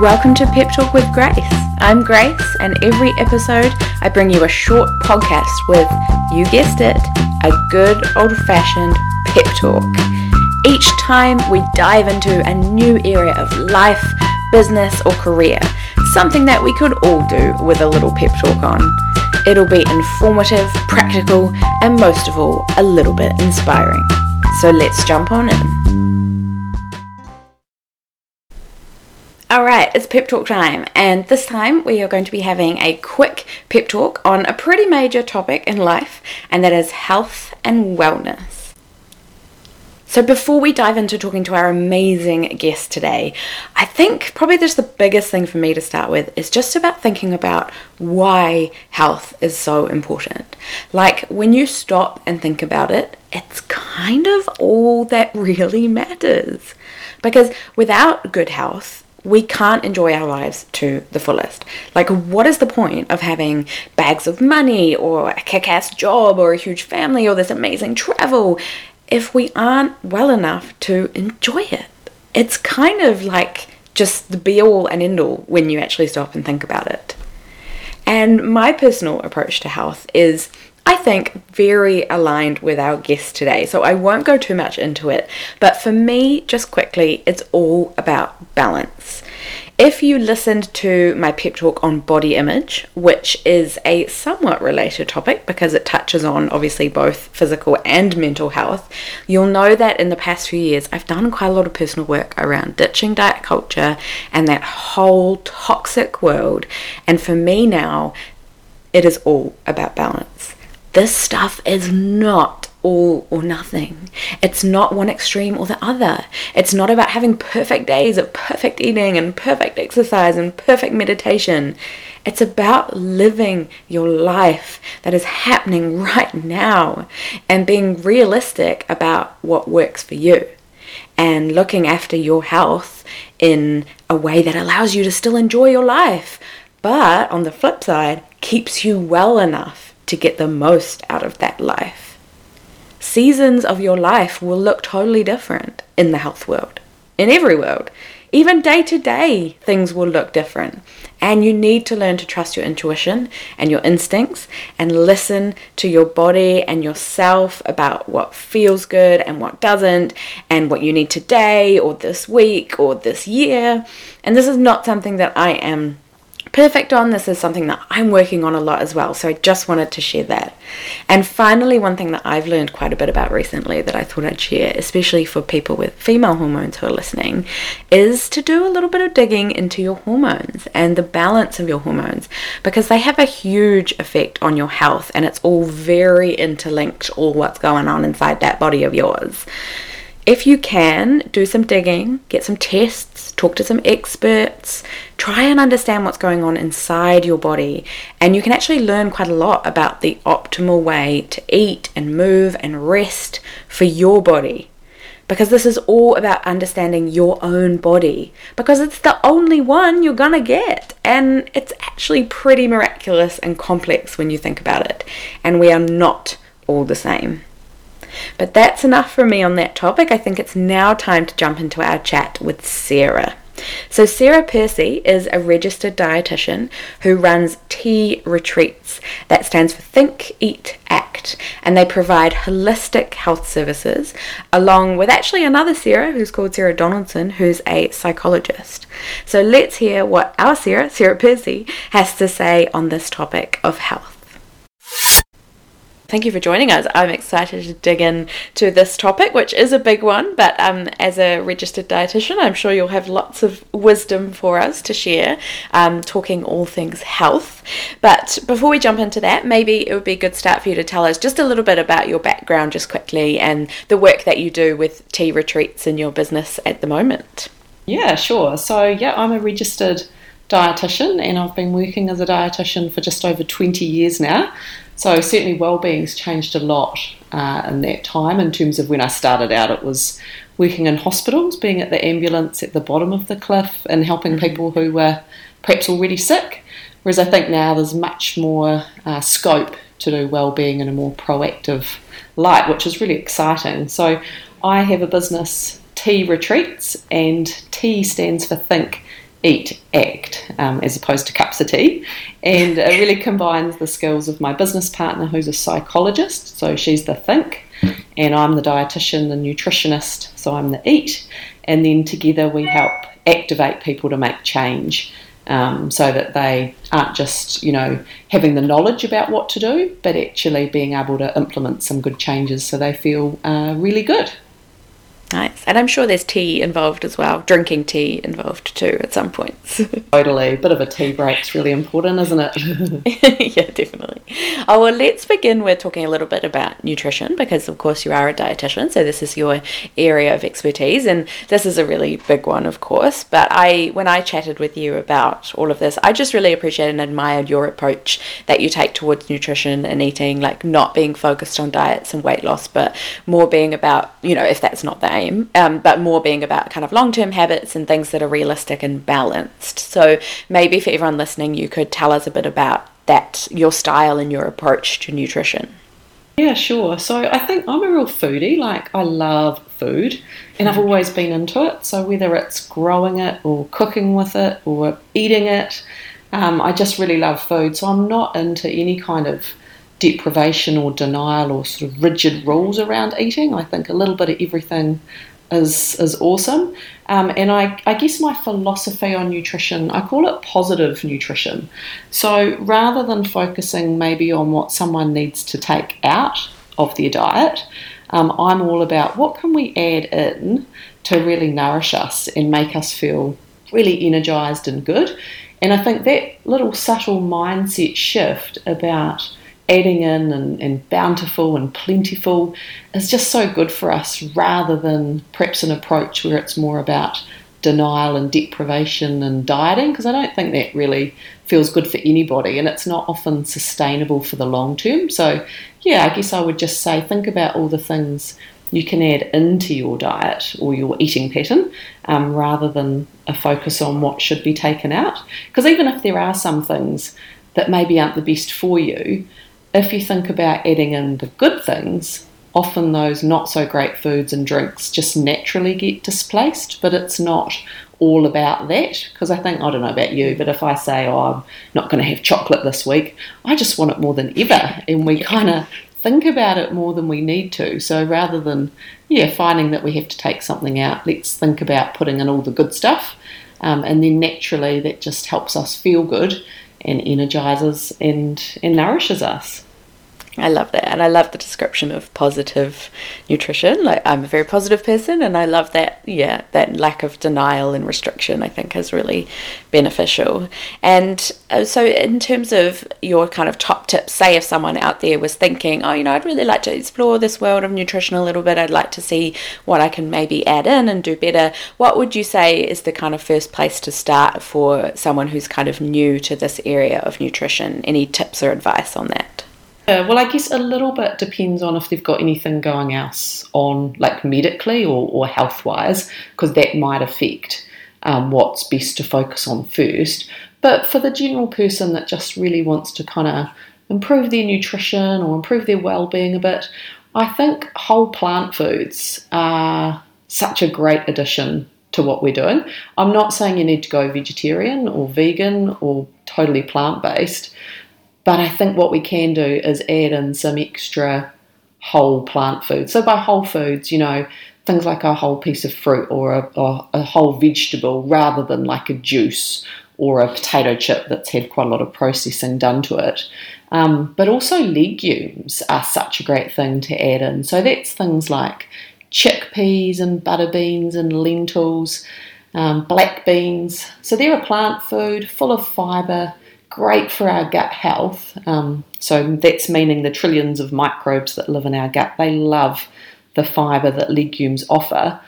Welcome to Pep Talk with Grace. I'm Grace, and every episode I bring you a short podcast with, you guessed it, a good old fashioned pep talk. Each time we dive into a new area of life, business, or career, something that we could all do with a little pep talk on. It'll be informative, practical, and most of all, a little bit inspiring. So let's jump on in. Alright, it's pep talk time, and this time we are going to be having a quick pep talk on a pretty major topic in life, and that is health and wellness. So, before we dive into talking to our amazing guest today, I think probably just the biggest thing for me to start with is just about thinking about why health is so important. Like, when you stop and think about it, it's kind of all that really matters. Because without good health, we can't enjoy our lives to the fullest. Like, what is the point of having bags of money or a kick ass job or a huge family or this amazing travel if we aren't well enough to enjoy it? It's kind of like just the be all and end all when you actually stop and think about it. And my personal approach to health is I think, very aligned with our guest today. So I won't go too much into it. But for me, just quickly, it's all about balance. If you listened to my pep talk on body image, which is a somewhat related topic because it touches on obviously both physical and mental health, you'll know that in the past few years I've done quite a lot of personal work around ditching diet culture and that whole toxic world. And for me now, it is all about balance this stuff is not all or nothing. It's not one extreme or the other. It's not about having perfect days of perfect eating and perfect exercise and perfect meditation. It's about living your life that is happening right now and being realistic about what works for you and looking after your health in a way that allows you to still enjoy your life, but on the flip side, keeps you well enough to get the most out of that life. Seasons of your life will look totally different in the health world, in every world. Even day to day, things will look different. And you need to learn to trust your intuition and your instincts and listen to your body and yourself about what feels good and what doesn't, and what you need today or this week or this year. And this is not something that I am perfect on. This is something that I'm working on a lot as well. So I just wanted to share that. And finally, one thing that I've learned quite a bit about recently that I thought I'd share, especially for people with female hormones who are listening, is to do a little bit of digging into your hormones and the balance of your hormones because they have a huge effect on your health and it's all very interlinked, all what's going on inside that body of yours if you can, do some digging, get some tests, talk to some experts, try and understand what's going on inside your body. And you can actually learn quite a lot about the optimal way to eat and move and rest for your body. Because this is all about understanding your own body. Because it's the only one you're gonna get. And it's actually pretty miraculous and complex when you think about it. And we are not all the same. But that's enough for me on that topic. I think it's now time to jump into our chat with Sarah. So, Sarah Percy is a registered dietitian who runs T Retreats. That stands for Think, Eat, Act. And they provide holistic health services along with actually another Sarah who's called Sarah Donaldson, who's a psychologist. So, let's hear what our Sarah, Sarah Percy, has to say on this topic of health. Thank you for joining us. I'm excited to dig in to this topic, which is a big one, but um, as a registered dietitian, I'm sure you'll have lots of wisdom for us to share, um, talking all things health. But before we jump into that, maybe it would be a good start for you to tell us just a little bit about your background, just quickly, and the work that you do with T retreats in your business at the moment. Yeah, sure. So, yeah, I'm a registered dietitian and I've been working as a dietitian for just over 20 years now. So certainly well-being's changed a lot uh, in that time. In terms of when I started out, it was working in hospitals, being at the ambulance at the bottom of the cliff, and helping mm-hmm. people who were perhaps already sick. Whereas I think now there's much more uh, scope to do well-being in a more proactive light, which is really exciting. So I have a business, T Retreats, and T stands for Think, Eat Act um, as opposed to cups of tea. And it really combines the skills of my business partner, who's a psychologist, so she's the think, and I'm the dietitian, the nutritionist, so I'm the eat. And then together we help activate people to make change. Um, so that they aren't just, you know, having the knowledge about what to do, but actually being able to implement some good changes so they feel uh, really good. Nice. And I'm sure there's tea involved as well, drinking tea involved too at some points. totally. A bit of a tea break's really important, isn't it? yeah, definitely. Oh, well, let's begin with talking a little bit about nutrition because, of course, you are a dietitian, so this is your area of expertise, and this is a really big one, of course. But I, when I chatted with you about all of this, I just really appreciated and admired your approach that you take towards nutrition and eating, like not being focused on diets and weight loss, but more being about, you know, if that's not the same, um, but more being about kind of long term habits and things that are realistic and balanced. So maybe for everyone listening, you could tell us a bit about that, your style and your approach to nutrition. Yeah, sure. So I think I'm a real foodie. Like, I love food and I've always been into it. So whether it's growing it or cooking with it or eating it, um, I just really love food. So I'm not into any kind of deprivation or denial or sort of rigid rules around eating. I think a little bit of everything is is awesome. Um, and I, I guess my philosophy on nutrition, I call it positive nutrition. So rather than focusing maybe on what someone needs to take out of their diet, um, I'm all about what can we add in to really nourish us and make us feel really energized and good. And I think that little subtle mindset shift about adding in and, and bountiful and plentiful is just so good for us rather than perhaps an approach where it's more about denial and deprivation and dieting because I don't think that really feels good for anybody and it's not often sustainable for the long term. So, yeah, I guess I would just say think about all the things you can add into your diet or your eating pattern um, rather than a focus on what should be taken out. Because even if there are some things that maybe aren't the best for you, if you think about adding in the good things, often those not so great foods and drinks just naturally get displaced, but it's not all about that. Because I think, I don't know about you, but if I say, oh, I'm not going to have chocolate this week, I just want it more than ever. And we kind of think about it more than we need to. So rather than, yeah, finding that we have to take something out, let's think about putting in all the good stuff. Um, and then naturally, that just helps us feel good and energizes and, and nourishes us. I love that. And I love the description of positive nutrition. Like, I'm a very positive person, and I love that, yeah, that lack of denial and restriction, I think, is really beneficial. And uh, so, in terms of your kind of top tips, say if someone out there was thinking, oh, you know, I'd really like to explore this world of nutrition a little bit, I'd like to see what I can maybe add in and do better, what would you say is the kind of first place to start for someone who's kind of new to this area of nutrition? Any tips or advice on that? Yeah, well, I guess a little bit depends on if they've got anything going else on, like medically or, or health wise, because that might affect um, what's best to focus on first. But for the general person that just really wants to kind of improve their nutrition or improve their well being a bit, I think whole plant foods are such a great addition to what we're doing. I'm not saying you need to go vegetarian or vegan or totally plant based, but I think what we can do is add in some extra whole plant food. So by whole foods, you know, things like a whole piece of fruit or a, or a whole vegetable rather than like a juice or a potato chip that's had quite a lot of processing done to it. Um, but also legumes are such a great thing to add in. So that's things like chickpeas and butter beans and lentils, um, black beans. So they're a plant food full of fibre, great for our gut health. Um, so that's meaning the trillions of microbes that live in our gut, they love the fibre that legumes offer.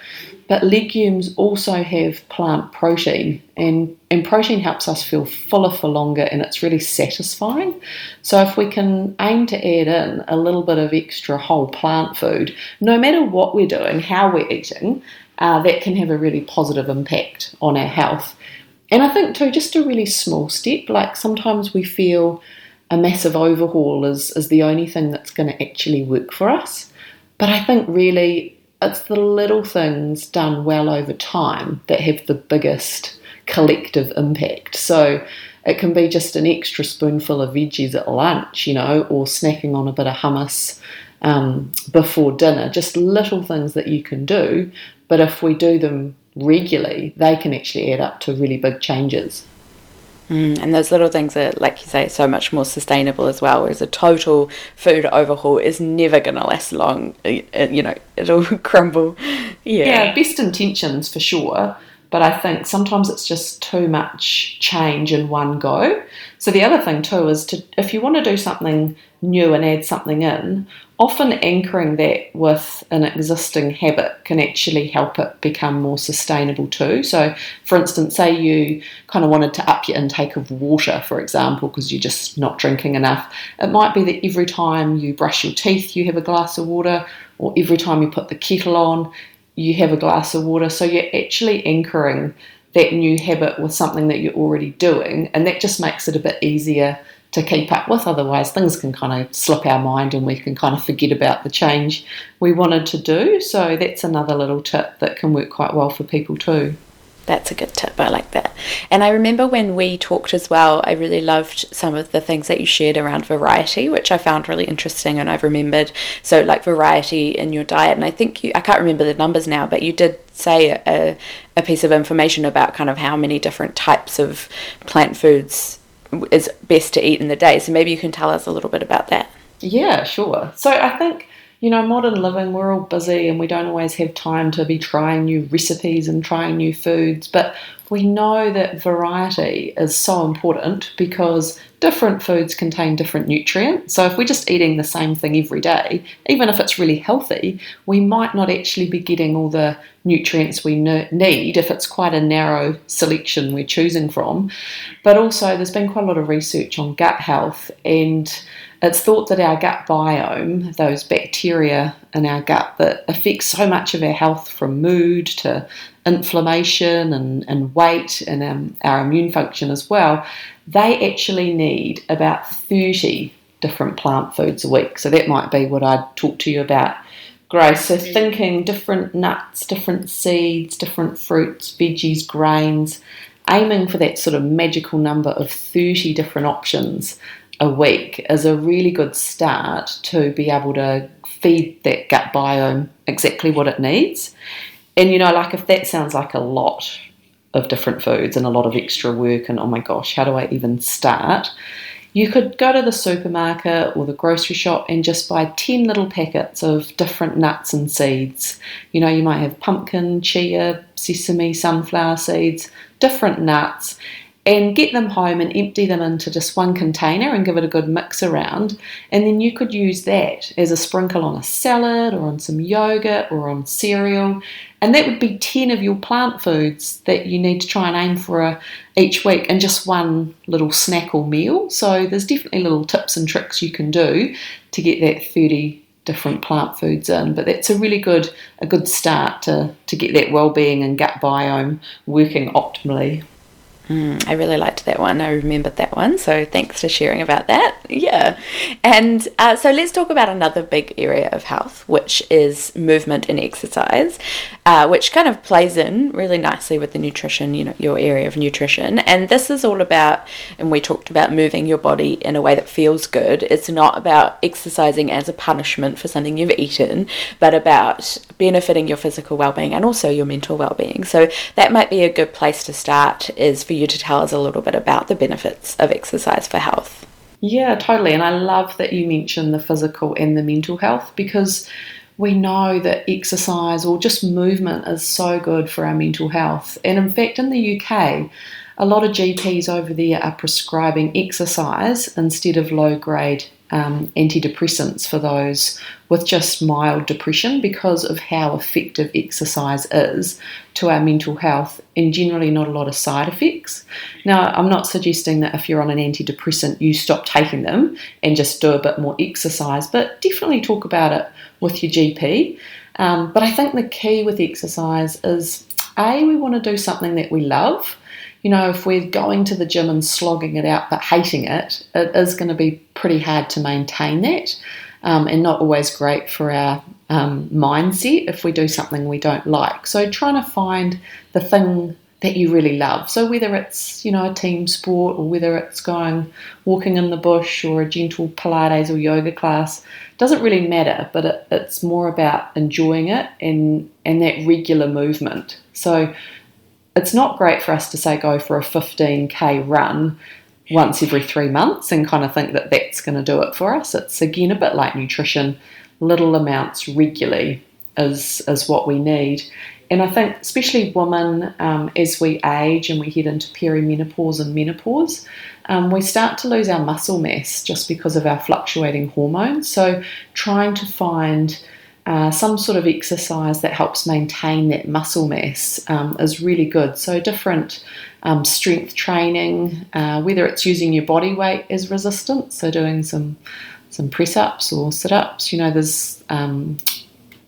But legumes also have plant protein, and, and protein helps us feel fuller for longer and it's really satisfying. So, if we can aim to add in a little bit of extra whole plant food, no matter what we're doing, how we're eating, uh, that can have a really positive impact on our health. And I think too, just a really small step. Like sometimes we feel a massive overhaul is, is the only thing that's going to actually work for us. But I think really it's the little things done well over time that have the biggest collective impact. So it can be just an extra spoonful of veggies at lunch, you know, or snacking on a bit of hummus um, before dinner. Just little things that you can do, but if we do them regularly, they can actually add up to really big changes. Mm, and those little things are, like you say, so much more sustainable as well. Whereas a total food overhaul is never going to last long. You know, it'll crumble. Yeah. Yeah, best intentions for sure. But I think sometimes it's just too much change in one go. So the other thing too is to if you want to do something new and add something in, often anchoring that with an existing habit can actually help it become more sustainable too. So, for instance, say you kind of wanted to up your intake of water, for example, because you're just not drinking enough. It might be that every time you brush your teeth, you have a glass of water, or every time you put the kettle on, you have a glass of water. So, you're actually anchoring that new habit with something that you're already doing, and that just makes it a bit easier to keep up with. Otherwise, things can kind of slip our mind and we can kind of forget about the change we wanted to do. So, that's another little tip that can work quite well for people too. That's a good tip. I like that. And I remember when we talked as well, I really loved some of the things that you shared around variety, which I found really interesting. And I've remembered so, like, variety in your diet. And I think you, I can't remember the numbers now, but you did say a, a piece of information about kind of how many different types of plant foods is best to eat in the day. So maybe you can tell us a little bit about that. Yeah, sure. So I think, you know, modern living, we're all busy and we don't always have time to be trying new recipes and trying new foods. But we know that variety is so important because different foods contain different nutrients. So if we're just eating the same thing every day, even if it's really healthy, we might not actually be getting all the nutrients we need if it's quite a narrow selection we're choosing from. But also, there's been quite a lot of research on gut health, and it's thought that our gut biome, those bacteria in our gut that affect so much of our health from mood to inflammation and, and weight and um, our immune function as well, they actually need about 30 different plant foods a week. So that might be what I'd talk to you about, Grace. So thinking different nuts, different seeds, different fruits, veggies, grains, aiming for that sort of magical number of 30 different options a week is a really good start to be able to feed that gut biome exactly what it needs. And you know, like if that sounds like a lot of different foods and a lot of extra work, and oh my gosh, how do I even start? You could go to the supermarket or the grocery shop and just buy 10 little packets of different nuts and seeds. You know, you might have pumpkin, chia, sesame, sunflower seeds, different nuts, and get them home and empty them into just one container and give it a good mix around. And then you could use that as a sprinkle on a salad or on some yogurt or on cereal. And that would be 10 of your plant foods that you need to try and aim for a, each week and just one little snack or meal. So there's definitely little tips and tricks you can do to get that 30 different plant foods in. But that's a really good a good start to, to get that well-being and gut biome working optimally. Mm, I really liked that one. I remembered that one. So thanks for sharing about that. Yeah. And uh, so let's talk about another big area of health, which is movement and exercise, uh, which kind of plays in really nicely with the nutrition, you know, your area of nutrition. And this is all about, and we talked about moving your body in a way that feels good. It's not about exercising as a punishment for something you've eaten, but about benefiting your physical well being and also your mental well being. So that might be a good place to start, is for you to tell us a little bit about the benefits of exercise for health. Yeah, totally. And I love that you mentioned the physical and the mental health because we know that exercise or just movement is so good for our mental health. And in fact, in the UK, a lot of GPs over there are prescribing exercise instead of low grade um, antidepressants for those with just mild depression because of how effective exercise is to our mental health and generally not a lot of side effects. Now, I'm not suggesting that if you're on an antidepressant, you stop taking them and just do a bit more exercise, but definitely talk about it with your GP. Um, but I think the key with exercise is A, we want to do something that we love you know, if we're going to the gym and slogging it out but hating it, it is going to be pretty hard to maintain that um, and not always great for our um, mindset if we do something we don't like. So, trying to find the thing that you really love. So whether it's you know a team sport or whether it's going walking in the bush or a gentle Pilates or yoga class, doesn't really matter. But it, it's more about enjoying it and and that regular movement. So it's not great for us to say go for a 15k run once every three months and kind of think that that's going to do it for us. It's again a bit like nutrition, little amounts regularly is is what we need. And I think, especially women, um, as we age and we head into perimenopause and menopause, um, we start to lose our muscle mass just because of our fluctuating hormones. So, trying to find uh, some sort of exercise that helps maintain that muscle mass um, is really good. So, different um, strength training, uh, whether it's using your body weight as resistance, so doing some some press ups or sit ups. You know, there's um,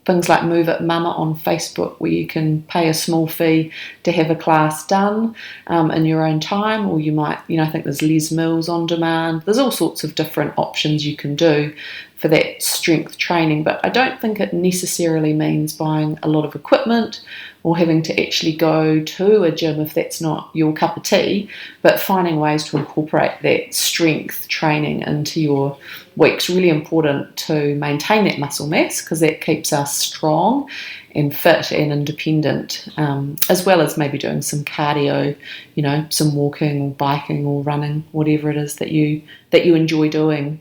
things like Move It Mama on Facebook, where you can pay a small fee to have a class done um, in your own time, or you might, you know, I think there's Les Mills on demand. There's all sorts of different options you can do for that strength training, but I don't think it necessarily means buying a lot of equipment or having to actually go to a gym if that's not your cup of tea, but finding ways to incorporate that strength training into your week's really important to maintain that muscle mass because that keeps us strong and fit and independent, um, as well as maybe doing some cardio, you know, some walking or biking or running, whatever it is that you that you enjoy doing.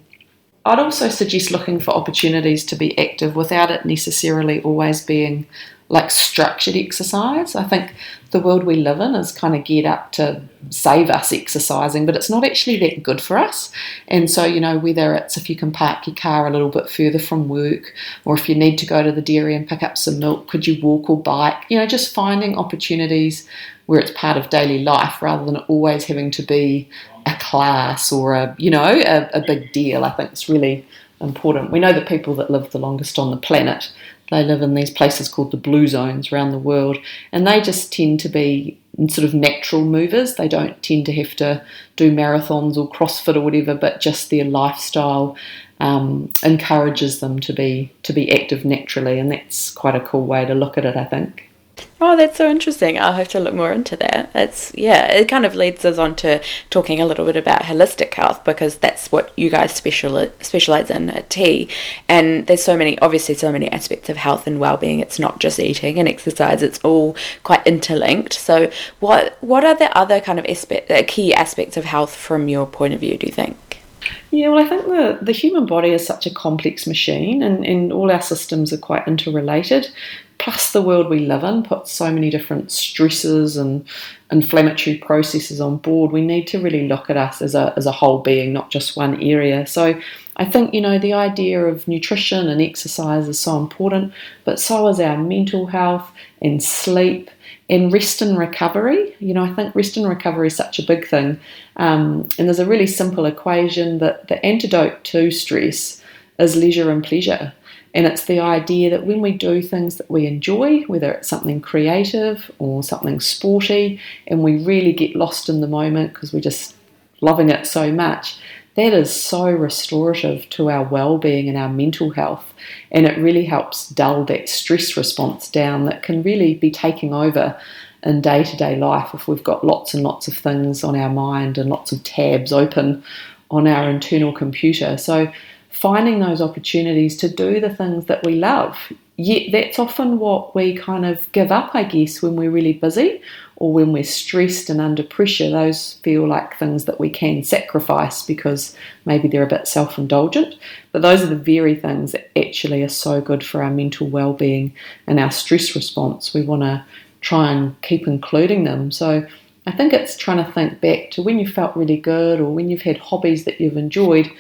I'd also suggest looking for opportunities to be active without it necessarily always being like structured exercise. I think the world we live in is kind of geared up to save us exercising, but it's not actually that good for us. And so, you know, whether it's if you can park your car a little bit further from work, or if you need to go to the dairy and pick up some milk, could you walk or bike? You know, just finding opportunities where it's part of daily life rather than always having to be a class or a you know a, a big deal. I think it's really important. We know the people that live the longest on the planet. They live in these places called the blue zones around the world, and they just tend to be sort of natural movers. They don't tend to have to do marathons or CrossFit or whatever, but just their lifestyle um, encourages them to be to be active naturally, and that's quite a cool way to look at it. I think. Oh, that's so interesting. I'll have to look more into that. It's yeah, it kind of leads us on to talking a little bit about holistic health because that's what you guys special specialize in at T. And there's so many, obviously, so many aspects of health and well-being. It's not just eating and exercise; it's all quite interlinked. So, what what are the other kind of aspect, uh, key aspects of health from your point of view? Do you think? Yeah, well, I think the, the human body is such a complex machine and, and all our systems are quite interrelated plus the world we live in puts so many different stresses and inflammatory processes on board. We need to really look at us as a, as a whole being, not just one area. So I think, you know, the idea of nutrition and exercise is so important, but so is our mental health and sleep and rest and recovery. You know, I think rest and recovery is such a big thing. Um, and there's a really simple equation that the antidote to stress is leisure and pleasure. And it's the idea that when we do things that we enjoy, whether it's something creative or something sporty, and we really get lost in the moment because we're just loving it so much, that is so restorative to our well-being and our mental health. And it really helps dull that stress response down that can really be taking over in day-to-day life if we've got lots and lots of things on our mind and lots of tabs open on our internal computer. So finding those opportunities to do the things that we love. Yet that's often what we kind of give up, I guess, when we're really busy or when we're stressed and under pressure. Those feel like things that we can sacrifice because maybe they're a bit self indulgent. But those are the very things that actually are so good for our mental well being and our stress response. We want to try and keep including them. So I think it's trying to think back to when you felt really good or when you've had hobbies that you've enjoyed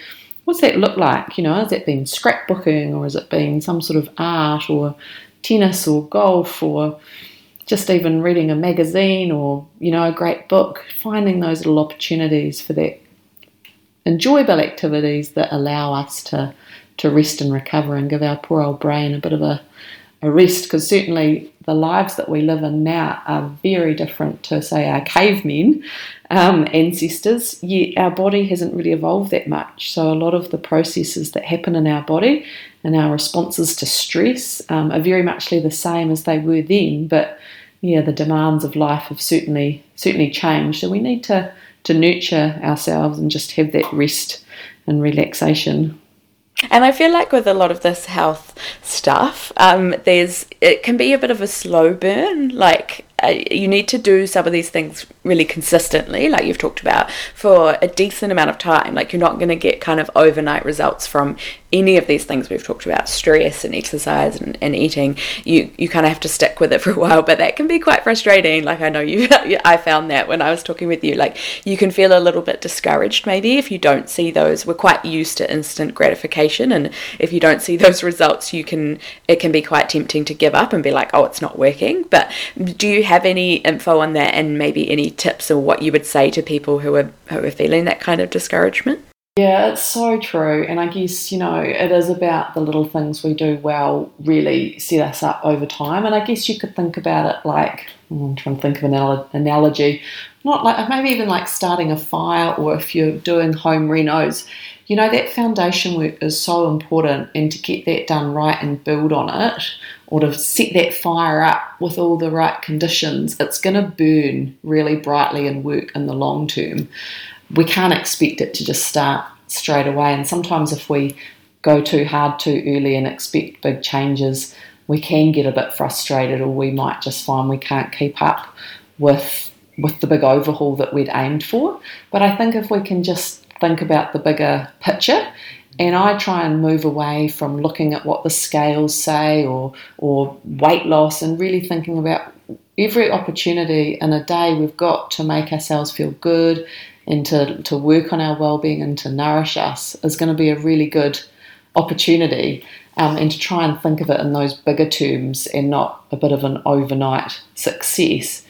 what's that look like? You know, has it been scrapbooking or has it been some sort of art or tennis or golf or just even reading a magazine or, you know, a great book? Finding those little opportunities for that enjoyable activities that allow us to, to rest and recover and give our poor old brain a bit of a, a rest because certainly the lives that we live in now are very different to, say, our cavemen um, ancestors, yet our body hasn't really evolved that much. So, a lot of the processes that happen in our body and our responses to stress um, are very much the same as they were then, but yeah, the demands of life have certainly certainly changed. So we need to to nurture ourselves and just have that rest and relaxation. And I feel like with a lot of this health stuff, um, there's it can be a bit of a slow burn. Like uh, you need to do some of these things really consistently, like you've talked about, for a decent amount of time. Like you're not going to get kind of overnight results from any of these things we've talked about stress and exercise and, and eating you you kind of have to stick with it for a while but that can be quite frustrating. Like i know you i found that when i was talking with you like you can feel a little bit discouraged maybe if you don't see those we're quite used to instant gratification and if you don't see those results you can it can be quite tempting to give up and be like oh it's not working. But do you have any info on that and maybe any tips or what you would say to people who are who are feeling that kind of discouragement yeah, it's so true. And I guess, you know, it is about the little things we do well really set us up over time. And I guess you could think about it like, hmm, I'm trying to think of an analogy, not like maybe even like starting a fire or if you're doing home renos, you know, that foundation work is so important. And to get that done right and build on it, or to set that fire up with all the right conditions, it's going to burn really brightly and work in the long term we can't expect it to just start straight away. And sometimes if we go too hard too early and expect big changes, we can get a bit frustrated, or we might just find we can't keep up with with the big overhaul that we'd aimed for. But I think if we can just think about the bigger picture, and I try and move away from looking at what the scales say or or weight loss, and really thinking about every opportunity in a day we've got to make ourselves feel good and to, to work on our well-being and to nourish us is going to be a really good opportunity um, and to try and think of it in those bigger terms and not a bit of an overnight success.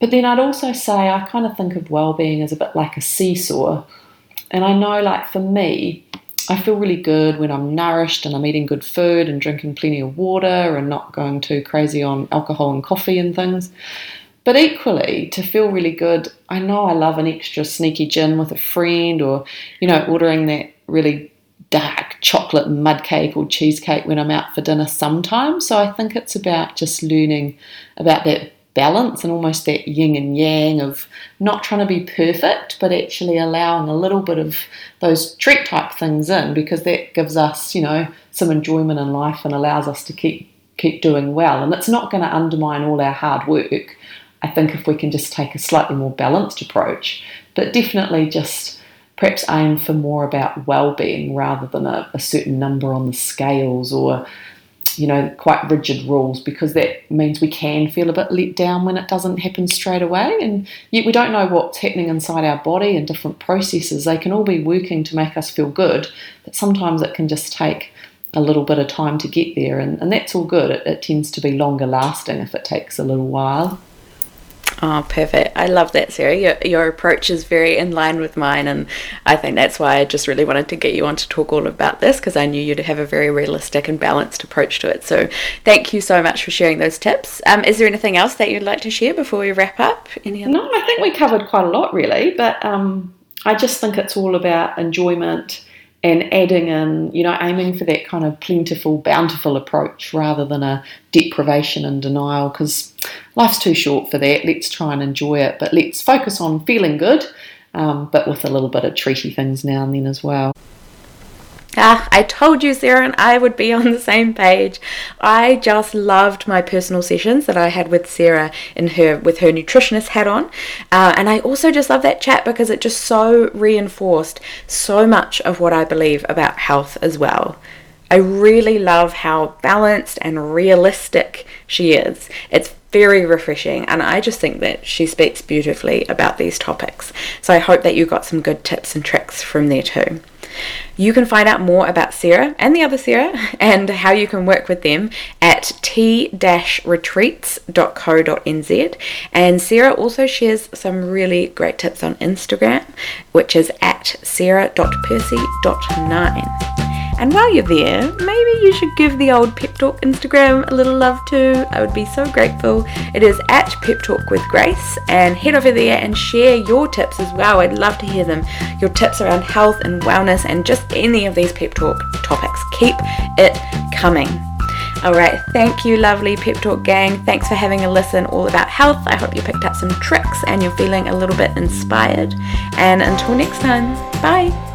But then I'd also say I kind of think of well-being as a bit like a seesaw. And I know like for me, I feel really good when I'm nourished and I'm eating good food and drinking plenty of water and not going too crazy on alcohol and coffee and things. But equally, to feel really good, I know I love an extra sneaky gin with a friend or, you know, ordering that really dark chocolate mud cake or cheesecake when I'm out for dinner sometimes. So I think it's about just learning about that balance and almost that yin and yang of not trying to be perfect, but actually allowing a little bit of those treat type things in because that gives us, you know, some enjoyment in life and allows us to keep keep doing well. And it's not going to undermine all our hard work. I think if we can just take a slightly more balanced approach, but definitely just perhaps aim for more about well-being rather than a, a certain number on the scales or you know quite rigid rules because that means we can feel a bit let down when it doesn't happen straight away. And yet we don't know what's happening inside our body and different processes. They can all be working to make us feel good but sometimes it can just take a little bit of time to get there. And, and that's all good. It, it tends to be longer lasting if it takes a little while Oh, perfect. I love that, Sarah. Your, your approach is very in line with mine, and I think that's why I just really wanted to get you on to talk all about this because I knew you'd have a very realistic and balanced approach to it. So, thank you so much for sharing those tips. Um, is there anything else that you'd like to share before we wrap up? Any other? No, I think we covered quite a lot, really, but um, I just think it's all about enjoyment and adding in, you know, aiming for that kind of plentiful, bountiful approach rather than a deprivation and denial because life's too short for that. Let's try and enjoy it, but let's focus on feeling good, um, but with a little bit of treaty things now and then as well. Ah, I told you, Sarah, and I would be on the same page. I just loved my personal sessions that I had with Sarah in her with her nutritionist hat on, uh, and I also just love that chat because it just so reinforced so much of what I believe about health as well. I really love how balanced and realistic she is. It's very refreshing, and I just think that she speaks beautifully about these topics. So I hope that you got some good tips and tricks from there too. You can find out more about Sarah and the other Sarah and how you can work with them at t-retreats.co.nz. And Sarah also shares some really great tips on Instagram, which is at sarah.percy.9. And while you're there, maybe you should give the old Pep Talk Instagram a little love too. I would be so grateful. It is at Pep Talk with Grace, and head over there and share your tips as well. I'd love to hear them. Your tips around health and wellness and just any of these Pep Talk topics. Keep it coming. All right, thank you, lovely Pep Talk gang. Thanks for having a listen all about health. I hope you picked up some tricks and you're feeling a little bit inspired. And until next time, bye.